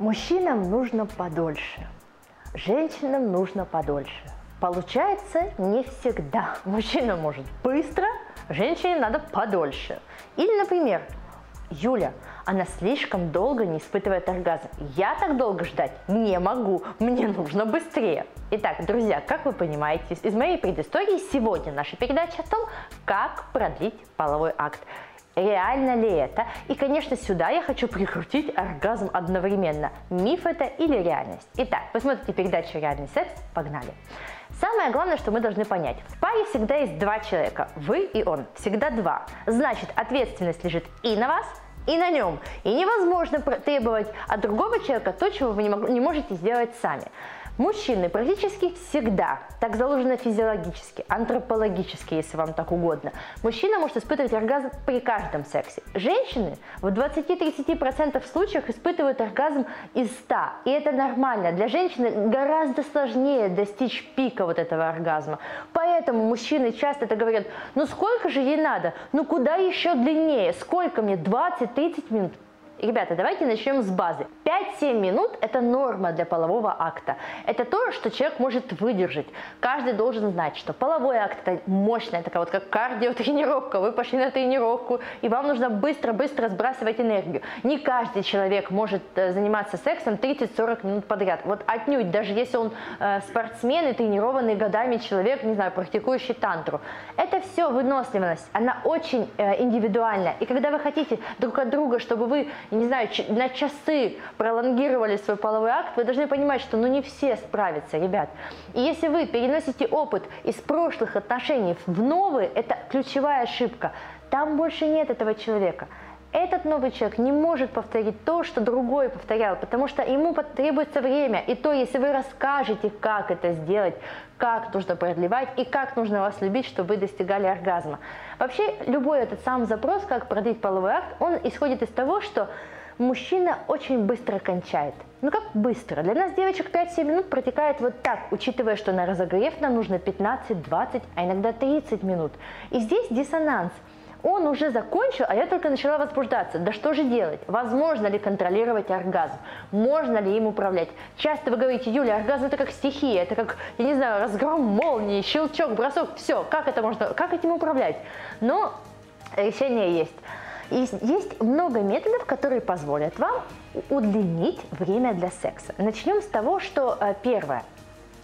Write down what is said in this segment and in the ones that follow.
Мужчинам нужно подольше, женщинам нужно подольше. Получается не всегда. Мужчина может быстро, женщине надо подольше. Или, например, Юля, она слишком долго не испытывает оргазм. Я так долго ждать не могу, мне нужно быстрее. Итак, друзья, как вы понимаете, из моей предыстории сегодня наша передача о том, как продлить половой акт. Реально ли это? И, конечно, сюда я хочу прикрутить оргазм одновременно. Миф это или реальность? Итак, вы смотрите передачу «Реальный секс». Погнали. Самое главное, что мы должны понять. В паре всегда есть два человека. Вы и он. Всегда два. Значит, ответственность лежит и на вас, и на нем. И невозможно требовать от другого человека то, чего вы не можете сделать сами. Мужчины практически всегда, так заложено физиологически, антропологически, если вам так угодно, мужчина может испытывать оргазм при каждом сексе. Женщины в 20-30% случаях испытывают оргазм из 100, и это нормально. Для женщины гораздо сложнее достичь пика вот этого оргазма. Поэтому мужчины часто это говорят, ну сколько же ей надо, ну куда еще длиннее, сколько мне, 20-30 минут? Ребята, давайте начнем с базы. 5-7 минут – это норма для полового акта. Это то, что человек может выдержать. Каждый должен знать, что половой акт – это мощная такая вот как кардиотренировка. Вы пошли на тренировку, и вам нужно быстро-быстро сбрасывать энергию. Не каждый человек может э, заниматься сексом 30-40 минут подряд. Вот отнюдь, даже если он э, спортсмен и тренированный годами человек, не знаю, практикующий тантру. Это все выносливость, она очень э, индивидуальна. И когда вы хотите друг от друга, чтобы вы не знаю, на часы пролонгировали свой половой акт, вы должны понимать, что ну не все справятся, ребят. И если вы переносите опыт из прошлых отношений в новые, это ключевая ошибка. Там больше нет этого человека этот новый человек не может повторить то, что другой повторял, потому что ему потребуется время. И то, если вы расскажете, как это сделать, как нужно продлевать и как нужно вас любить, чтобы вы достигали оргазма. Вообще, любой этот сам запрос, как продлить половой акт, он исходит из того, что мужчина очень быстро кончает. Ну как быстро? Для нас девочек 5-7 минут протекает вот так, учитывая, что на разогрев нам нужно 15, 20, а иногда 30 минут. И здесь диссонанс – он уже закончил, а я только начала возбуждаться. Да что же делать? Возможно ли контролировать оргазм? Можно ли им управлять? Часто вы говорите, Юля, оргазм это как стихия, это как, я не знаю, разгром молнии, щелчок, бросок, все. Как это можно, как этим управлять? Но решение есть. И есть много методов, которые позволят вам удлинить время для секса. Начнем с того, что э, первое –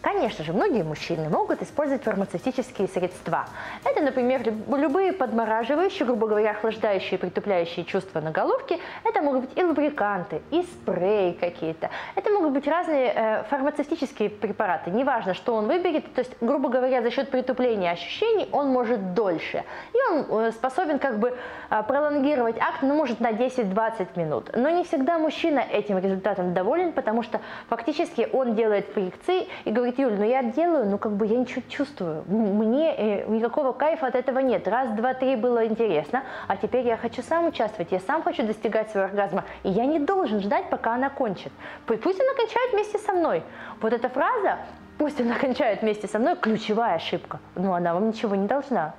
Конечно же, многие мужчины могут использовать фармацевтические средства. Это, например, любые подмораживающие, грубо говоря, охлаждающие, притупляющие чувства на головке. Это могут быть и лубриканты, и спреи какие-то. Это могут быть разные э, фармацевтические препараты. Неважно, что он выберет. То есть, грубо говоря, за счет притупления ощущений он может дольше. И он э, способен как бы э, пролонгировать акт, ну, может, на 10-20 минут. Но не всегда мужчина этим результатом доволен, потому что фактически он делает фрикции и говорит, говорит, Юль, ну я делаю, ну как бы я ничего чувствую. Мне э, никакого кайфа от этого нет. Раз, два, три было интересно, а теперь я хочу сам участвовать, я сам хочу достигать своего оргазма. И я не должен ждать, пока она кончит. Пусть она кончает вместе со мной. Вот эта фраза, пусть она кончает вместе со мной, ключевая ошибка. Но она вам ничего не должна.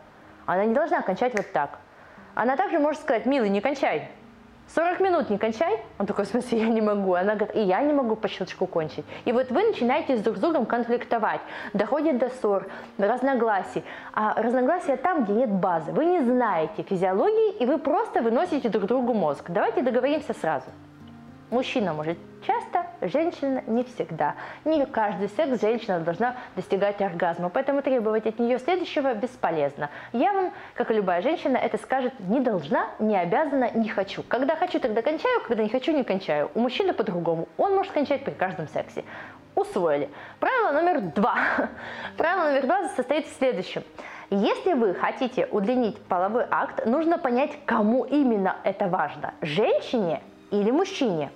Она не должна кончать вот так. Она также может сказать, милый, не кончай. 40 минут не кончай. Он такой, в смысле, я не могу. Она говорит, и я не могу по щелчку кончить. И вот вы начинаете с друг с другом конфликтовать. Доходит до ссор, разногласий. А разногласия там, где нет базы. Вы не знаете физиологии, и вы просто выносите друг другу мозг. Давайте договоримся сразу. Мужчина может часто, женщина не всегда. Не каждый секс женщина должна достигать оргазма, поэтому требовать от нее следующего бесполезно. Я вам, как и любая женщина, это скажет не должна, не обязана, не хочу. Когда хочу, тогда кончаю, когда не хочу, не кончаю. У мужчины по-другому. Он может кончать при каждом сексе. Усвоили. Правило номер два. Правило номер два состоит в следующем. Если вы хотите удлинить половой акт, нужно понять, кому именно это важно. Женщине или мужчине.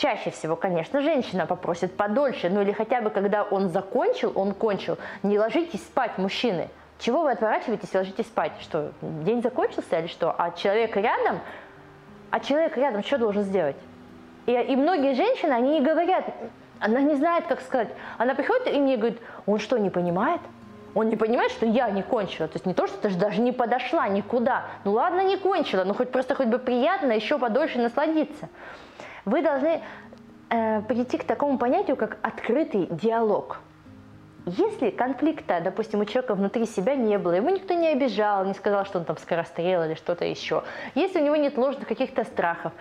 Чаще всего, конечно, женщина попросит подольше, ну или хотя бы когда он закончил, он кончил, не ложитесь спать, мужчины. Чего вы отворачиваетесь и ложитесь спать? Что, день закончился или что? А человек рядом, а человек рядом что должен сделать? И, и многие женщины, они не говорят, она не знает, как сказать. Она приходит и мне говорит, он что, не понимает? Он не понимает, что я не кончила. То есть не то, что ты же даже не подошла никуда. Ну ладно, не кончила, но хоть просто хоть бы приятно еще подольше насладиться. Вы должны э, прийти к такому понятию, как открытый диалог. Если конфликта, допустим, у человека внутри себя не было, ему никто не обижал, не сказал, что он там скорострел или что-то еще, если у него нет ложных каких-то страхов,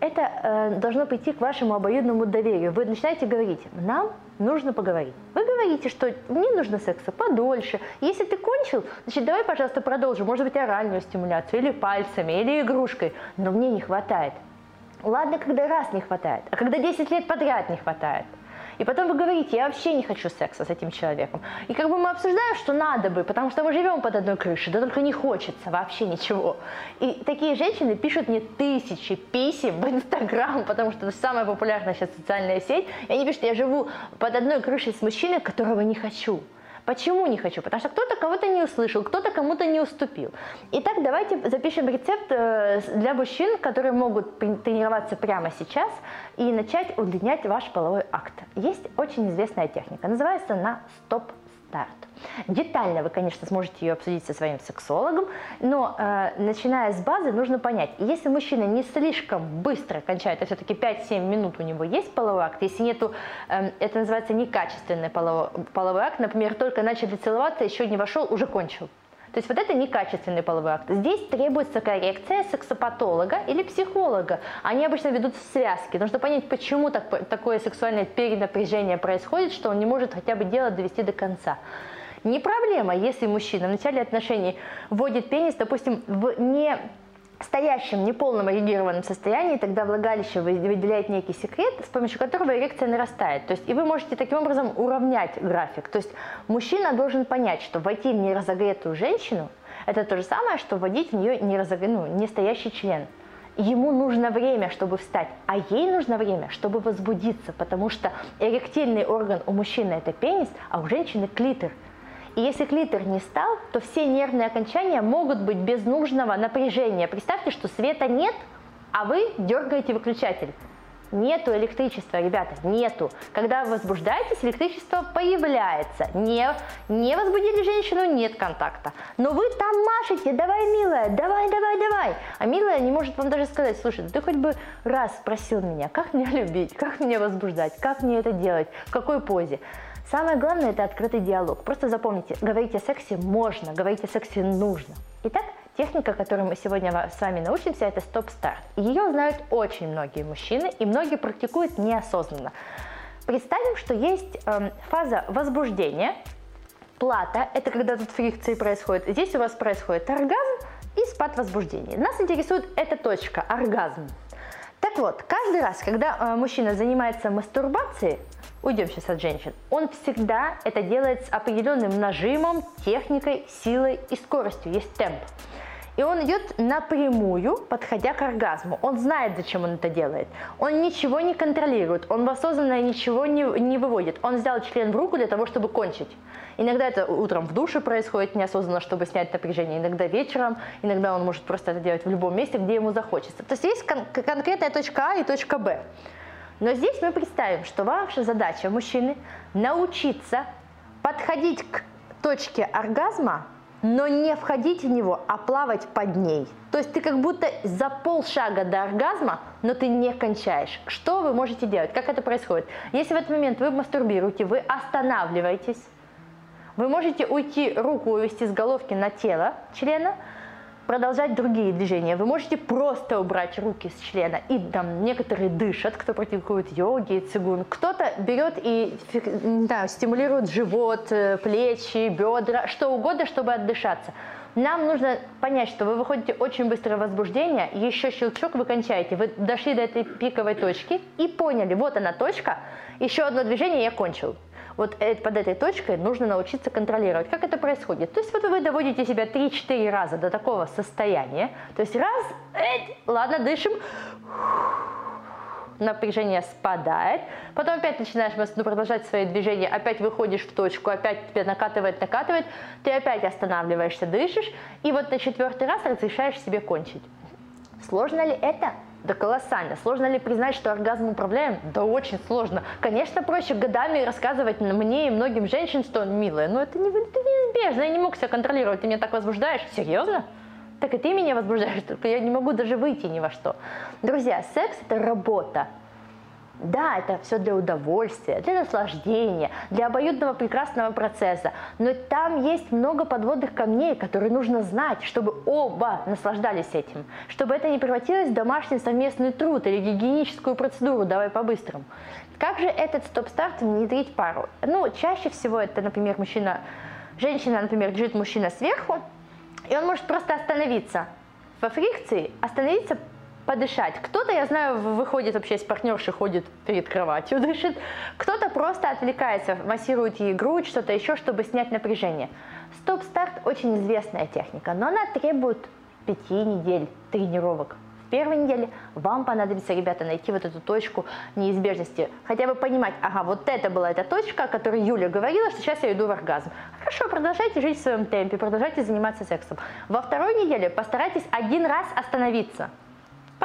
это э, должно прийти к вашему обоюдному доверию. Вы начинаете говорить, нам нужно поговорить. Вы говорите, что мне нужно секса подольше. Если ты кончил, значит, давай, пожалуйста, продолжим. Может быть, оральную стимуляцию, или пальцами, или игрушкой. Но мне не хватает. Ладно, когда раз не хватает, а когда 10 лет подряд не хватает – и потом вы говорите, я вообще не хочу секса с этим человеком. И как бы мы обсуждаем, что надо бы, потому что мы живем под одной крышей, да только не хочется вообще ничего. И такие женщины пишут мне тысячи писем в Инстаграм, потому что это самая популярная сейчас социальная сеть. И они пишут, я живу под одной крышей с мужчиной, которого не хочу. Почему не хочу? Потому что кто-то кого-то не услышал, кто-то кому-то не уступил. Итак, давайте запишем рецепт э, для мужчин, которые могут тренироваться прямо сейчас и начать удлинять ваш половой акт. Есть очень известная техника, называется она стоп старт. Детально вы, конечно, сможете ее обсудить со своим сексологом, но э, начиная с базы нужно понять, если мужчина не слишком быстро кончает, а все-таки 5-7 минут у него есть половой акт, если нету, э, это называется некачественный половой, половой акт, например, только начали целоваться, еще не вошел, уже кончил. То есть вот это некачественный половой акт. Здесь требуется коррекция сексопатолога или психолога. Они обычно ведут связки. Нужно понять, почему так, такое сексуальное перенапряжение происходит, что он не может хотя бы дело довести до конца. Не проблема, если мужчина в начале отношений вводит пенис, допустим, в не стоящем неполном эрегированном состоянии, тогда влагалище выделяет некий секрет, с помощью которого эрекция нарастает. То есть, и вы можете таким образом уравнять график. То есть мужчина должен понять, что войти в неразогретую женщину – это то же самое, что вводить в нее неразог... ну, не стоящий член. Ему нужно время, чтобы встать, а ей нужно время, чтобы возбудиться, потому что эректильный орган у мужчины – это пенис, а у женщины – клитор – и если клитор не стал, то все нервные окончания могут быть без нужного напряжения. Представьте, что света нет, а вы дергаете выключатель. Нету электричества, ребята, нету. Когда вы возбуждаетесь, электричество появляется. Не, не возбудили женщину, нет контакта. Но вы там машете, давай, милая, давай, давай, давай. А милая не может вам даже сказать, слушай, ты хоть бы раз спросил меня, как меня любить, как меня возбуждать, как мне это делать, в какой позе. Самое главное – это открытый диалог. Просто запомните, говорить о сексе можно, говорить о сексе нужно. Итак, техника, которую мы сегодня с вами научимся, это стоп-старт. Ее знают очень многие мужчины, и многие практикуют неосознанно. Представим, что есть э, фаза возбуждения, плата – это когда тут фрикции происходит. Здесь у вас происходит оргазм и спад возбуждения. Нас интересует эта точка – оргазм. Так вот, каждый раз, когда э, мужчина занимается мастурбацией, уйдем сейчас от женщин, он всегда это делает с определенным нажимом, техникой, силой и скоростью, есть темп. И он идет напрямую, подходя к оргазму. Он знает, зачем он это делает. Он ничего не контролирует, он осознанно ничего не, не выводит. Он взял член в руку для того, чтобы кончить. Иногда это утром в душе происходит неосознанно, чтобы снять напряжение. Иногда вечером, иногда он может просто это делать в любом месте, где ему захочется. То есть есть кон- конкретная точка А и точка Б. Но здесь мы представим, что ваша задача, мужчины, научиться подходить к точке оргазма, но не входить в него, а плавать под ней. То есть ты как будто за полшага до оргазма, но ты не кончаешь. Что вы можете делать? Как это происходит? Если в этот момент вы мастурбируете, вы останавливаетесь, вы можете уйти, руку увести с головки на тело члена, продолжать другие движения. Вы можете просто убрать руки с члена. И там некоторые дышат, кто практикует йоги, цигун. Кто-то берет и да, стимулирует живот, э, плечи, бедра, что угодно, чтобы отдышаться. Нам нужно понять, что вы выходите очень быстро в возбуждение, еще щелчок вы кончаете. Вы дошли до этой пиковой точки и поняли, вот она точка, еще одно движение, я кончил вот под этой точкой нужно научиться контролировать. Как это происходит? То есть вот вы доводите себя 3-4 раза до такого состояния. То есть раз, эть, ладно, дышим, напряжение спадает, потом опять начинаешь ну, продолжать свои движения, опять выходишь в точку, опять тебя накатывает, накатывает, ты опять останавливаешься, дышишь, и вот на четвертый раз разрешаешь себе кончить. Сложно ли это? Да колоссально. Сложно ли признать, что оргазм управляем? Да очень сложно. Конечно, проще годами рассказывать мне и многим женщинам, что он милая, но это, это неизбежно. Я не мог себя контролировать. Ты меня так возбуждаешь? Серьезно? Так и ты меня возбуждаешь, только я не могу даже выйти ни во что. Друзья, секс – это работа. Да, это все для удовольствия, для наслаждения, для обоюдного прекрасного процесса. Но там есть много подводных камней, которые нужно знать, чтобы оба наслаждались этим. Чтобы это не превратилось в домашний совместный труд или гигиеническую процедуру «давай по-быстрому». Как же этот стоп-старт внедрить пару? Ну, чаще всего это, например, мужчина, женщина, например, держит мужчина сверху, и он может просто остановиться во фрикции, остановиться подышать. Кто-то, я знаю, выходит вообще с партнершей, ходит перед кроватью, дышит. Кто-то просто отвлекается, массирует ей грудь, что-то еще, чтобы снять напряжение. Стоп-старт очень известная техника, но она требует пяти недель тренировок. В первой неделе вам понадобится, ребята, найти вот эту точку неизбежности. Хотя бы понимать, ага, вот это была эта точка, о которой Юля говорила, что сейчас я иду в оргазм. Хорошо, продолжайте жить в своем темпе, продолжайте заниматься сексом. Во второй неделе постарайтесь один раз остановиться.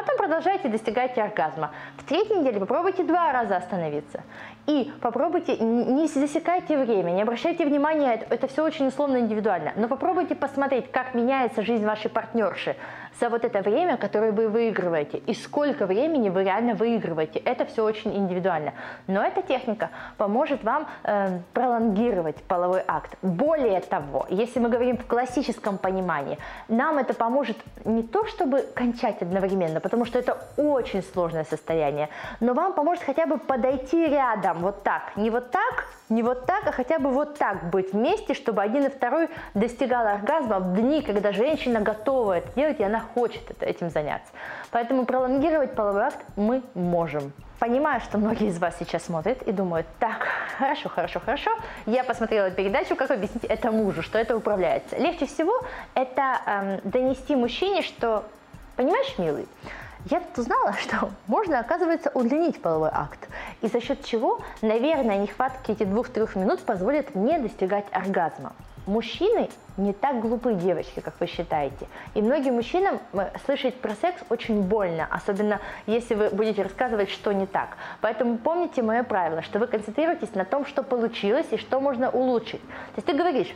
Потом продолжайте достигать оргазма. В третьей неделе попробуйте два раза остановиться. И попробуйте, не засекайте время, не обращайте внимания, это, все очень условно индивидуально, но попробуйте посмотреть, как меняется жизнь вашей партнерши за вот это время, которое вы выигрываете, и сколько времени вы реально выигрываете. Это все очень индивидуально. Но эта техника поможет вам э, пролонгировать половой акт. Более того, если мы говорим в классическом понимании, нам это поможет не то, чтобы кончать одновременно, потому что это очень сложное состояние, но вам поможет хотя бы подойти рядом, вот так, не вот так, не вот так, а хотя бы вот так быть вместе, чтобы один и второй достигал оргазма в дни, когда женщина готова это делать, и она хочет этим заняться. Поэтому пролонгировать половой акт мы можем. Понимаю, что многие из вас сейчас смотрят и думают, так, хорошо, хорошо, хорошо, я посмотрела передачу, как объяснить это мужу, что это управляется. Легче всего это эм, донести мужчине, что, понимаешь, милый, я тут узнала, что можно, оказывается, удлинить половой акт. И за счет чего, наверное, нехватки этих двух-трех минут позволят мне достигать оргазма. Мужчины не так глупые девочки, как вы считаете. И многим мужчинам э, слышать про секс очень больно, особенно если вы будете рассказывать, что не так. Поэтому помните мое правило, что вы концентрируетесь на том, что получилось и что можно улучшить. То есть ты говоришь,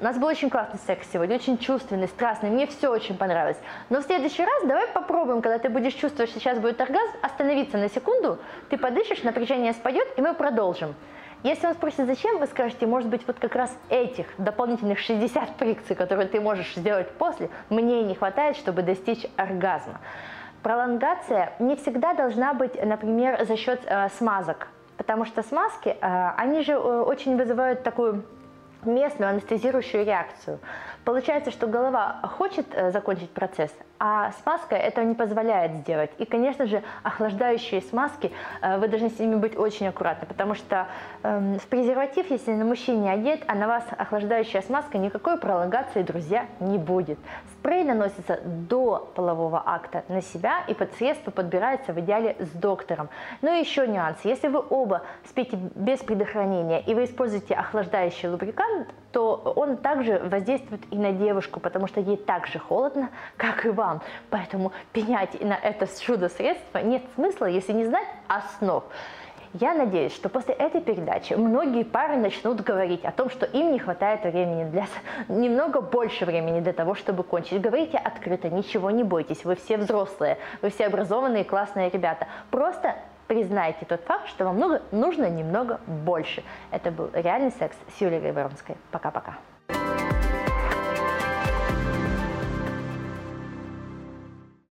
у нас был очень классный секс сегодня, очень чувственный, страстный, мне все очень понравилось. Но в следующий раз давай попробуем, когда ты будешь чувствовать, что сейчас будет оргазм, остановиться на секунду, ты подышишь, напряжение спадет, и мы продолжим. Если он спросит, зачем, вы скажете, может быть, вот как раз этих дополнительных 60 фрикций, которые ты можешь сделать после, мне не хватает, чтобы достичь оргазма. Пролонгация не всегда должна быть, например, за счет э, смазок, потому что смазки, э, они же э, очень вызывают такую местную анестезирующую реакцию. Получается, что голова хочет э, закончить процесс, а смазка этого не позволяет сделать. И, конечно же, охлаждающие смазки, э, вы должны с ними быть очень аккуратны, потому что э, в презерватив, если на мужчине одет, а на вас охлаждающая смазка, никакой пролонгации, друзья, не будет. Спрей наносится до полового акта на себя, и под подбирается в идеале с доктором. И еще нюанс. Если вы оба спите без предохранения, и вы используете охлаждающий лубрикант, то он также воздействует и на девушку, потому что ей так же холодно, как и вам. Поэтому пенять на это чудо-средство нет смысла, если не знать основ. Я надеюсь, что после этой передачи многие пары начнут говорить о том, что им не хватает времени для немного больше времени для того, чтобы кончить. Говорите открыто, ничего не бойтесь, вы все взрослые, вы все образованные, классные ребята. Просто признайте тот факт, что вам нужно немного больше. Это был реальный секс с Юлией Воронской. Пока-пока.